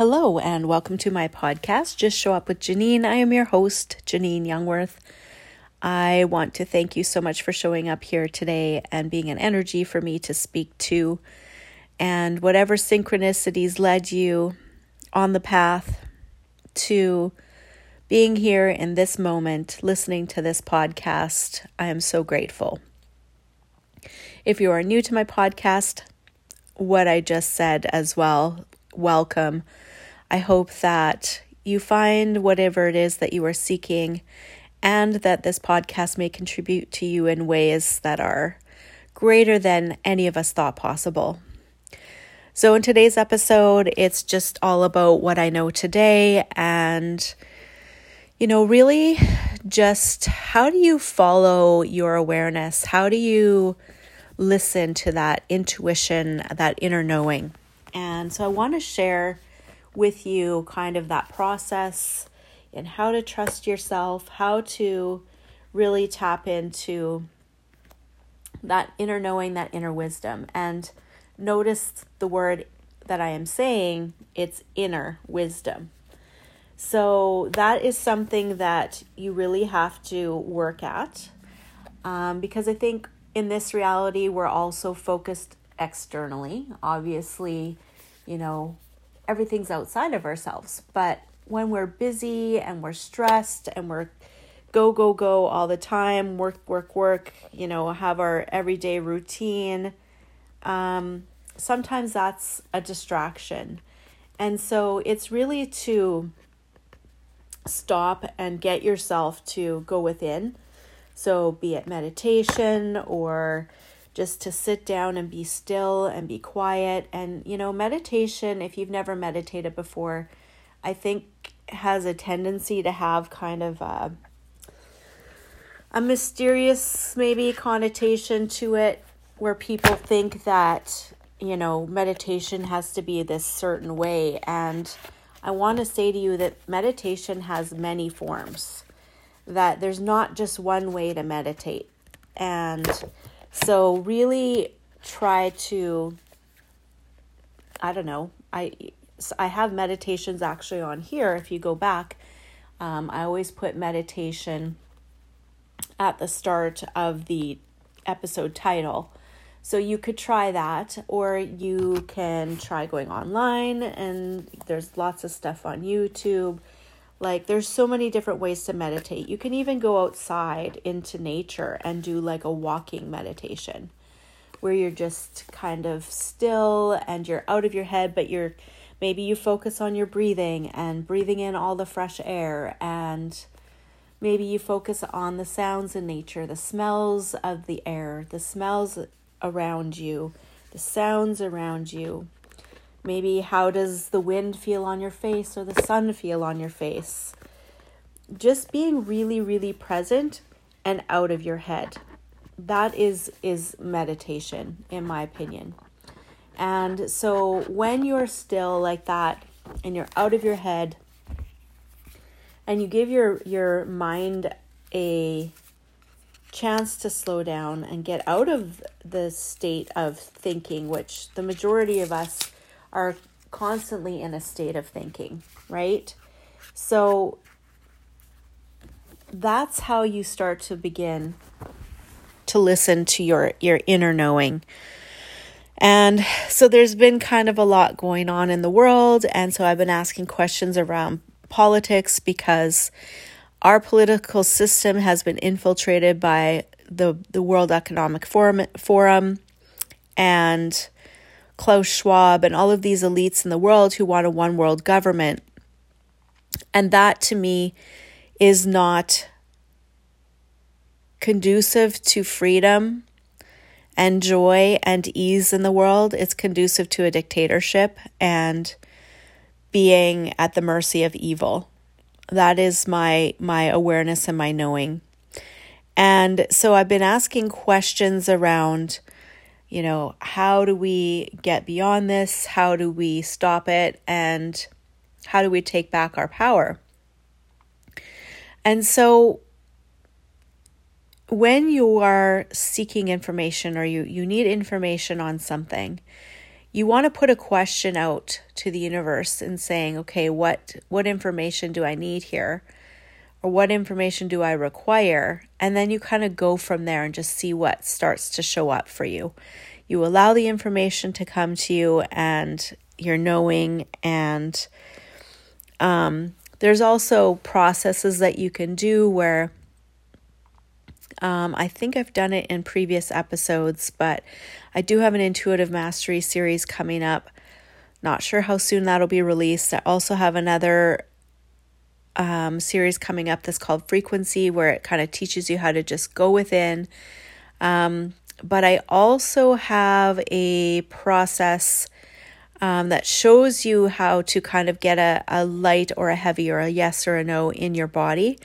Hello, and welcome to my podcast, Just Show Up with Janine. I am your host, Janine Youngworth. I want to thank you so much for showing up here today and being an energy for me to speak to. And whatever synchronicities led you on the path to being here in this moment, listening to this podcast, I am so grateful. If you are new to my podcast, what I just said as well welcome. I hope that you find whatever it is that you are seeking and that this podcast may contribute to you in ways that are greater than any of us thought possible. So, in today's episode, it's just all about what I know today and, you know, really just how do you follow your awareness? How do you listen to that intuition, that inner knowing? And so I want to share with you kind of that process and how to trust yourself, how to really tap into that inner knowing, that inner wisdom. And notice the word that I am saying, it's inner wisdom. So that is something that you really have to work at um, because I think in this reality, we're also focused externally. Obviously, you know, everything's outside of ourselves. But when we're busy and we're stressed and we're go, go, go all the time, work, work, work, you know, have our everyday routine, um, sometimes that's a distraction. And so it's really to stop and get yourself to go within. So, be it meditation or just to sit down and be still and be quiet. And, you know, meditation, if you've never meditated before, I think has a tendency to have kind of a, a mysterious, maybe, connotation to it where people think that, you know, meditation has to be this certain way. And I want to say to you that meditation has many forms, that there's not just one way to meditate. And so really try to I don't know. I I have meditations actually on here if you go back. Um, I always put meditation at the start of the episode title. So you could try that, or you can try going online, and there's lots of stuff on YouTube. Like, there's so many different ways to meditate. You can even go outside into nature and do like a walking meditation where you're just kind of still and you're out of your head, but you're maybe you focus on your breathing and breathing in all the fresh air and maybe you focus on the sounds in nature, the smells of the air, the smells around you, the sounds around you. Maybe how does the wind feel on your face or the sun feel on your face? Just being really, really present and out of your head. That is is meditation in my opinion. And so when you're still like that and you're out of your head and you give your your mind a chance to slow down and get out of the state of thinking which the majority of us are constantly in a state of thinking, right? So that's how you start to begin to listen to your your inner knowing. And so there's been kind of a lot going on in the world and so I've been asking questions around politics because our political system has been infiltrated by the the World Economic Forum forum and Klaus Schwab and all of these elites in the world who want a one world government. And that to me is not conducive to freedom and joy and ease in the world. It's conducive to a dictatorship and being at the mercy of evil. That is my my awareness and my knowing. And so I've been asking questions around you know, how do we get beyond this? How do we stop it? And how do we take back our power? And so when you are seeking information or you, you need information on something, you want to put a question out to the universe and saying, okay, what what information do I need here? Or what information do I require? And then you kind of go from there and just see what starts to show up for you. You allow the information to come to you and you're knowing and um, there's also processes that you can do where um, I think I've done it in previous episodes, but I do have an intuitive mastery series coming up. Not sure how soon that'll be released. I also have another um, series coming up that's called Frequency, where it kind of teaches you how to just go within. Um, but I also have a process um, that shows you how to kind of get a, a light or a heavy or a yes or a no in your body.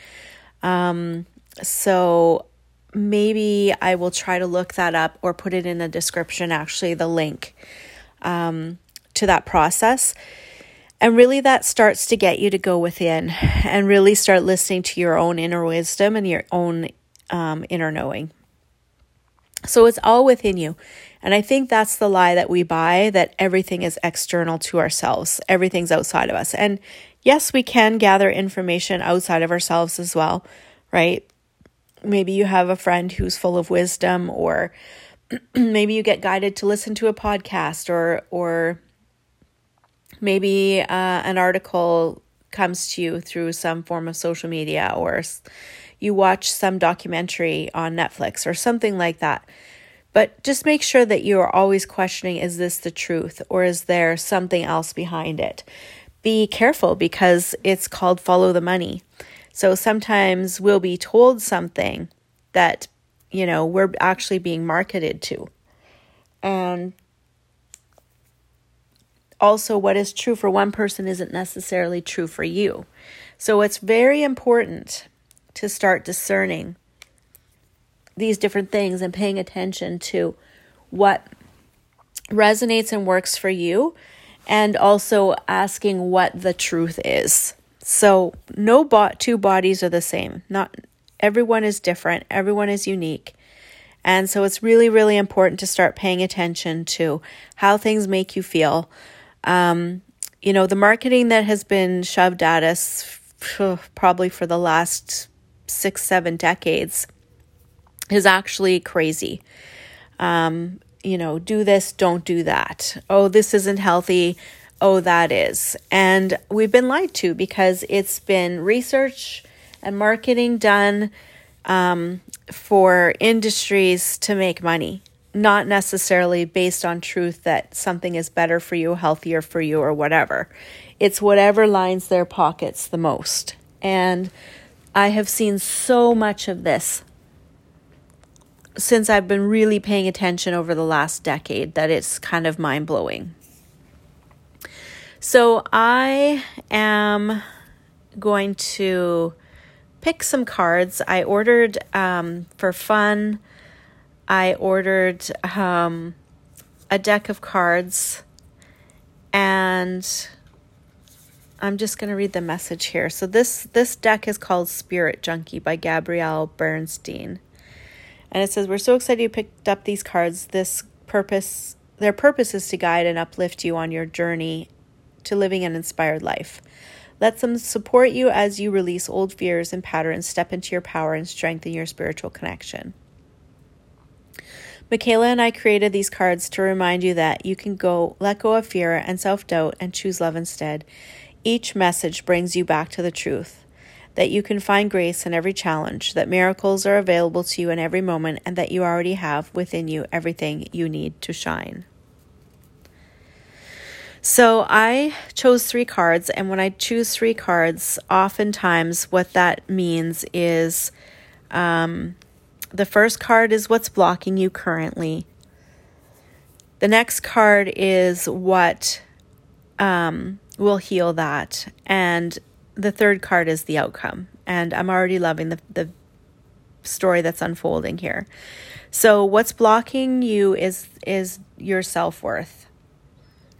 Um, so maybe I will try to look that up or put it in the description, actually, the link um, to that process. And really, that starts to get you to go within and really start listening to your own inner wisdom and your own um, inner knowing. So it's all within you. And I think that's the lie that we buy that everything is external to ourselves, everything's outside of us. And yes, we can gather information outside of ourselves as well, right? maybe you have a friend who's full of wisdom or maybe you get guided to listen to a podcast or or maybe uh, an article comes to you through some form of social media or you watch some documentary on Netflix or something like that. But just make sure that you are always questioning is this the truth or is there something else behind it? Be careful because it's called follow the money. So sometimes we'll be told something that, you know, we're actually being marketed to. And also, what is true for one person isn't necessarily true for you. So it's very important to start discerning these different things and paying attention to what resonates and works for you, and also asking what the truth is. So no two bodies are the same. Not everyone is different. Everyone is unique. And so it's really, really important to start paying attention to how things make you feel. Um, you know, the marketing that has been shoved at us probably for the last six, seven decades is actually crazy. Um, you know, do this, don't do that. Oh, this isn't healthy oh, that is. And we've been lied to because it's been research and marketing done um, for industries to make money, not necessarily based on truth that something is better for you, healthier for you, or whatever. It's whatever lines their pockets the most. And I have seen so much of this since I've been really paying attention over the last decade that it's kind of mind blowing. So I am going to pick some cards. I ordered um, for fun. I ordered um, a deck of cards, and I'm just going to read the message here. So this this deck is called Spirit Junkie by Gabrielle Bernstein, and it says we're so excited you picked up these cards. This purpose, their purpose is to guide and uplift you on your journey to living an inspired life. Let them support you as you release old fears and patterns, step into your power, and strengthen your spiritual connection. Micaela and I created these cards to remind you that you can go let go of fear and self doubt and choose love instead. Each message brings you back to the truth that you can find grace in every challenge, that miracles are available to you in every moment, and that you already have within you everything you need to shine. So I chose three cards, and when I choose three cards, oftentimes what that means is um, the first card is what's blocking you currently. The next card is what um, will heal that. And the third card is the outcome. And I'm already loving the, the story that's unfolding here. So what's blocking you is is your self-worth.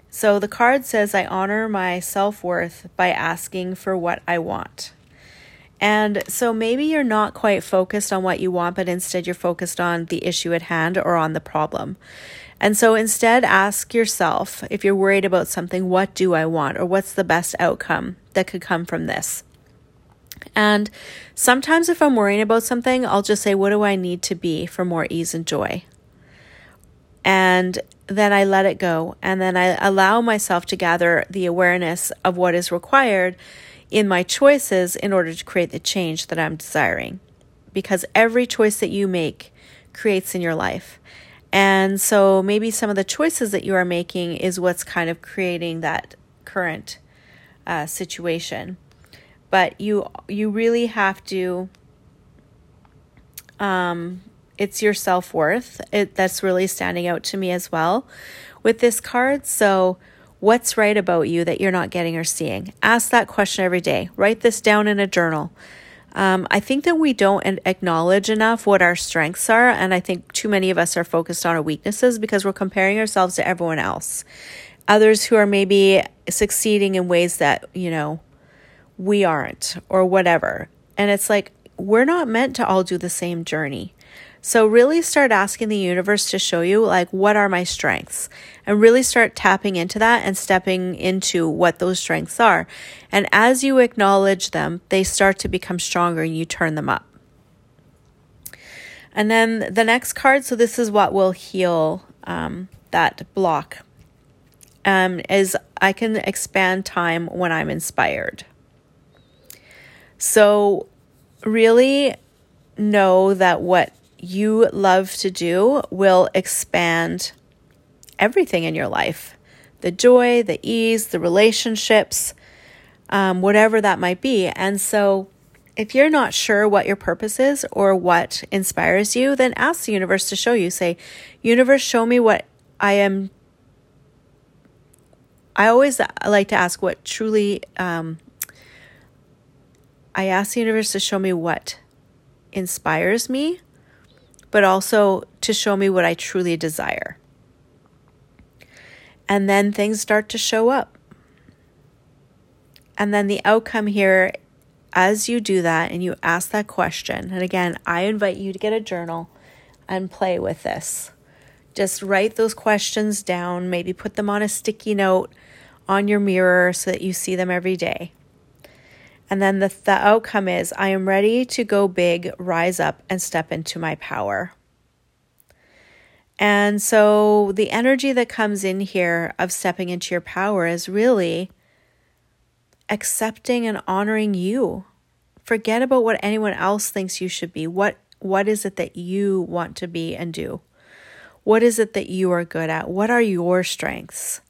So the card says, I honor my self worth by asking for what I want. And so maybe you're not quite focused on what you want, but instead you're focused on the issue at hand or on the problem. And so instead, ask yourself if you're worried about something, what do I want? Or what's the best outcome that could come from this? And sometimes, if I'm worrying about something, I'll just say, What do I need to be for more ease and joy? And then I let it go. And then I allow myself to gather the awareness of what is required in my choices in order to create the change that I'm desiring. Because every choice that you make creates in your life. And so maybe some of the choices that you are making is what's kind of creating that current uh, situation. But you you really have to um, it's your self worth. It that's really standing out to me as well with this card. So what's right about you that you're not getting or seeing? Ask that question every day. Write this down in a journal. Um, I think that we don't acknowledge enough what our strengths are, and I think too many of us are focused on our weaknesses because we're comparing ourselves to everyone else. Others who are maybe succeeding in ways that, you know, we aren't, or whatever. And it's like, we're not meant to all do the same journey. So really start asking the universe to show you like what are my strengths and really start tapping into that and stepping into what those strengths are. And as you acknowledge them, they start to become stronger and you turn them up. And then the next card, so this is what will heal um, that block, um, is I can expand time when I'm inspired. So, really know that what you love to do will expand everything in your life the joy, the ease, the relationships, um, whatever that might be. And so, if you're not sure what your purpose is or what inspires you, then ask the universe to show you. Say, Universe, show me what I am. I always like to ask what truly. Um, I ask the universe to show me what inspires me but also to show me what I truly desire. And then things start to show up. And then the outcome here, as you do that and you ask that question, and again, I invite you to get a journal and play with this. Just write those questions down, maybe put them on a sticky note on your mirror so that you see them every day. And then the, the outcome is I am ready to go big, rise up, and step into my power. And so the energy that comes in here of stepping into your power is really accepting and honoring you. Forget about what anyone else thinks you should be. What what is it that you want to be and do? What is it that you are good at? What are your strengths?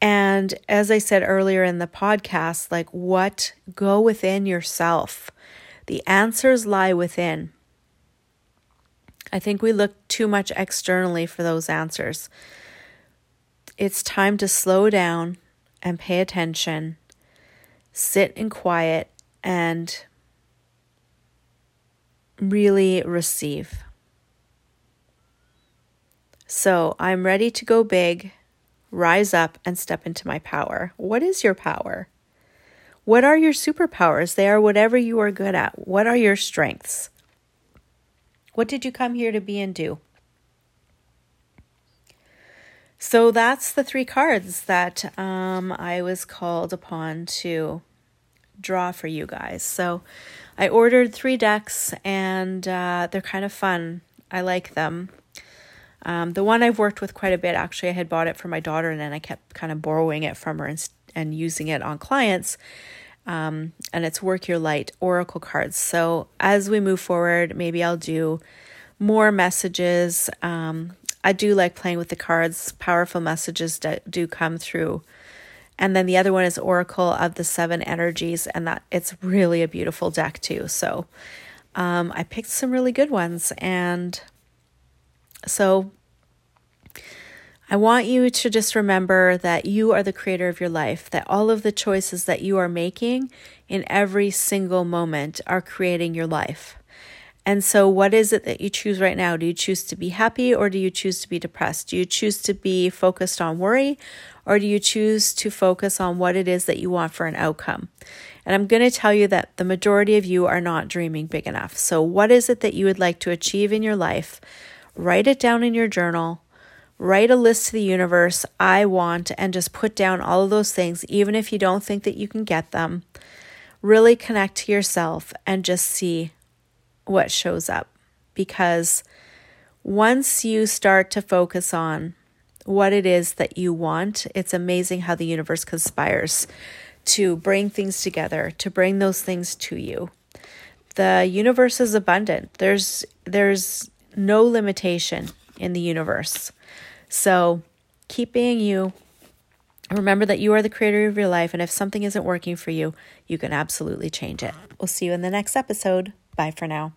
And as I said earlier in the podcast, like what go within yourself. The answers lie within. I think we look too much externally for those answers. It's time to slow down and pay attention, sit in quiet, and really receive. So I'm ready to go big rise up and step into my power. What is your power? What are your superpowers? They are whatever you are good at. What are your strengths? What did you come here to be and do? So that's the three cards that um, I was called upon to draw for you guys. So I ordered three decks and uh, they're kind of fun. I like them. Um, the one I've worked with quite a bit, actually, I had bought it for my daughter and then I kept kind of borrowing it from her and, and using it on clients. Um, and it's Work Your Light Oracle cards. So as we move forward, maybe I'll do more messages. Um, I do like playing with the cards, powerful messages do come through. And then the other one is Oracle of the Seven Energies, and that it's really a beautiful deck too. So um, I picked some really good ones, and so I want you to just remember that you are the creator of your life, that all of the choices that you are making in every single moment are creating your life. And so, what is it that you choose right now? Do you choose to be happy or do you choose to be depressed? Do you choose to be focused on worry or do you choose to focus on what it is that you want for an outcome? And I'm going to tell you that the majority of you are not dreaming big enough. So, what is it that you would like to achieve in your life? Write it down in your journal. write a list to the universe I want and just put down all of those things, even if you don't think that you can get them. Really connect to yourself and just see what shows up. Because once you start to focus on what it is that you want, it's amazing how the universe conspires to bring things together, to bring those things to you. The universe is abundant. There's there's no limitation in the universe. So keep being you. Remember that you are the creator of your life, and if something isn't working for you, you can absolutely change it. We'll see you in the next episode. Bye for now.